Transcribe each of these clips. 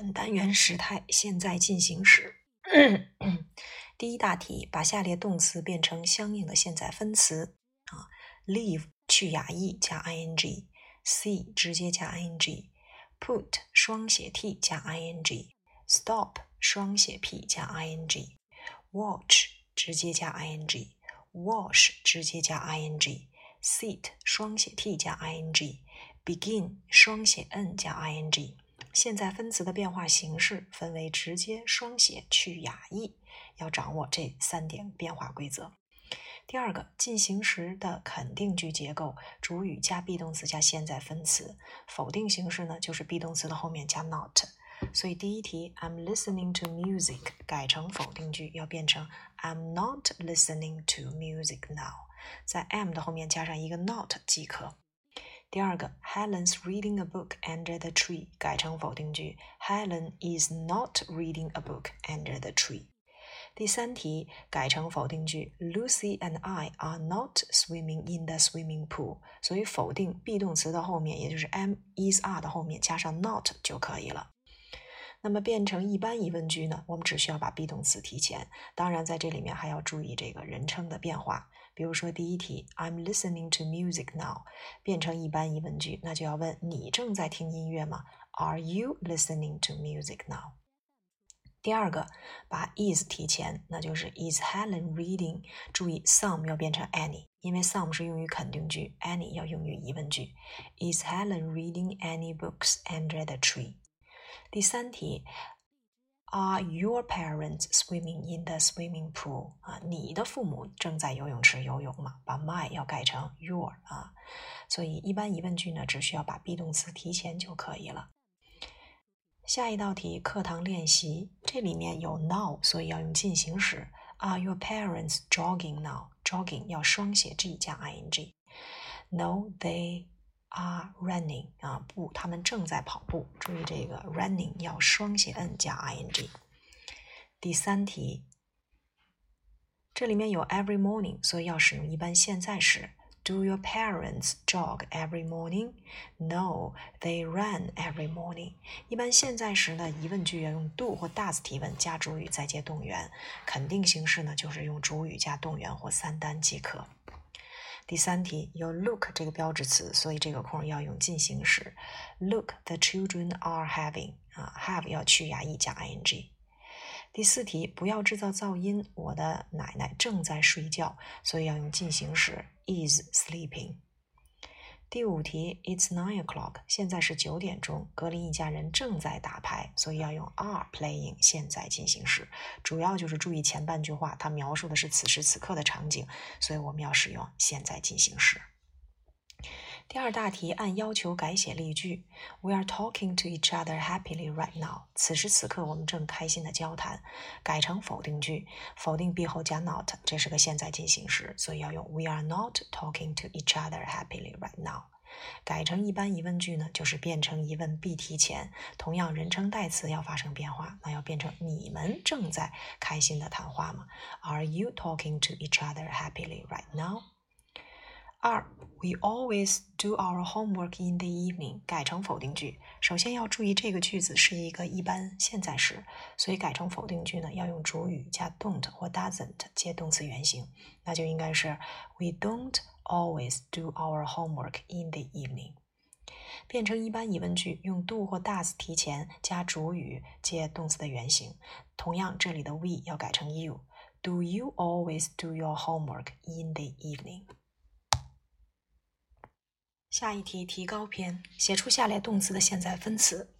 本单元时态现在进行时。第一大题，把下列动词变成相应的现在分词啊，leave 去哑 e 加 ing，see 直接加 ing，put 双写 t 加 ing，stop 双写 p 加 ing，watch 直接加 ing，wash 直接加 ing，sit 双写 t 加 ing，begin 双写 n 加 ing。现在分词的变化形式分为直接、双写、去哑 e，要掌握这三点变化规则。第二个，进行时的肯定句结构，主语加 be 动词加现在分词；否定形式呢，就是 be 动词的后面加 not。所以第一题，I'm listening to music 改成否定句，要变成 I'm not listening to music now，在 am 的后面加上一个 not 即可。第二个，Helen's reading a book under the tree 改成否定句，Helen is not reading a book under the tree。第三题改成否定句，Lucy and I are not swimming in the swimming pool。所以否定 be 动词的后面，也就是 am is are 的后面加上 not 就可以了。那么变成一般疑问句呢？我们只需要把 be 动词提前。当然，在这里面还要注意这个人称的变化。比如说第一题，I'm listening to music now，变成一般疑问句，那就要问你正在听音乐吗？Are you listening to music now？第二个，把 is 提前，那就是 Is Helen reading？注意 some 要变成 any，因为 some 是用于肯定句，any 要用于疑问句。Is Helen reading any books under the tree？第三题，Are your parents swimming in the swimming pool？啊，你的父母正在游泳池游泳吗？把 my 要改成 your 啊，所以一般疑问句呢，只需要把 be 动词提前就可以了。下一道题，课堂练习，这里面有 now，所以要用进行时。Are your parents jogging now？Jogging 要双写 g 加 ing。No, they. Are running 啊，不，他们正在跑步。注意这个 running 要双写 n 加 ing。第三题，这里面有 every morning，所以要使用一般现在时。Do your parents jog every morning? No, they run every morning. 一般现在时呢，疑问句要用 do 或 does 提问加主语再接动员。肯定形式呢，就是用主语加动员或三单即可。第三题有 look 这个标志词，所以这个空要用进行时。Look, the children are having 啊，have 要去牙 e 加 ing。第四题不要制造噪音，我的奶奶正在睡觉，所以要用进行时 is sleeping。第五题，It's nine o'clock，现在是九点钟。格林一家人正在打牌，所以要用 are playing 现在进行时。主要就是注意前半句话，它描述的是此时此刻的场景，所以我们要使用现在进行时。第二大题，按要求改写例句。We are talking to each other happily right now。此时此刻，我们正开心的交谈。改成否定句，否定 be 后加 not，这是个现在进行时，所以要用 We are not talking to each other happily right now。改成一般疑问句呢，就是变成疑问 be 提前，同样人称代词要发生变化，那要变成你们正在开心的谈话吗？Are you talking to each other happily right now？二，We always do our homework in the evening，改成否定句。首先要注意这个句子是一个一般现在时，所以改成否定句呢，要用主语加 don't 或 doesn't 接动词原形，那就应该是 We don't always do our homework in the evening。变成一般疑问句，用 do 或 does 提前加主语接动词的原形。同样，这里的 we 要改成 you。Do you always do your homework in the evening？下一题提高篇，写出下列动词的现在分词。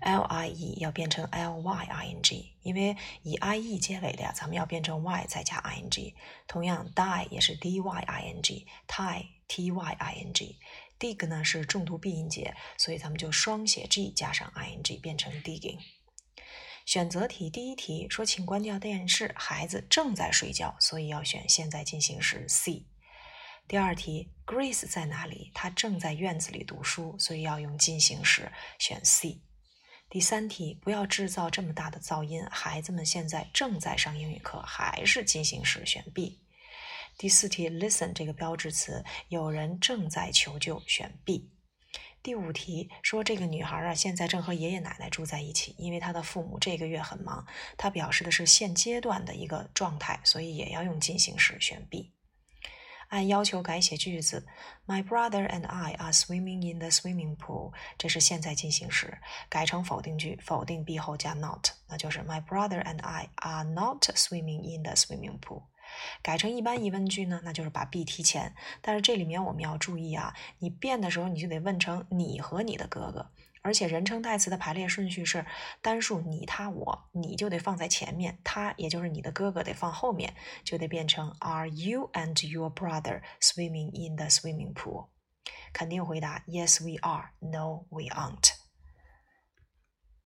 lie 要变成 lying，因为以 ie 结尾的呀，咱们要变成 y 再加 ing。同样，die 也是 dying，tie tying，dig 呢是重读闭音节，所以咱们就双写 g 加上 ing 变成 digging。选择题第一题说，请关掉电视，孩子正在睡觉，所以要选现在进行时 see。第二题，Grace 在哪里？她正在院子里读书，所以要用进行时，选 C。第三题，不要制造这么大的噪音，孩子们现在正在上英语课，还是进行时，选 B。第四题，Listen 这个标志词，有人正在求救，选 B。第五题说这个女孩啊，现在正和爷爷奶奶住在一起，因为她的父母这个月很忙。它表示的是现阶段的一个状态，所以也要用进行时，选 B。按要求改写句子：My brother and I are swimming in the swimming pool。这是现在进行时，改成否定句，否定 be 后加 not，那就是 My brother and I are not swimming in the swimming pool。改成一般疑问句呢，那就是把 be 提前。但是这里面我们要注意啊，你变的时候你就得问成你和你的哥哥。而且人称代词的排列顺序是单数你、他、我，你就得放在前面，他也就是你的哥哥得放后面，就得变成 Are you and your brother swimming in the swimming pool？肯定回答 Yes, we are. No, we aren't.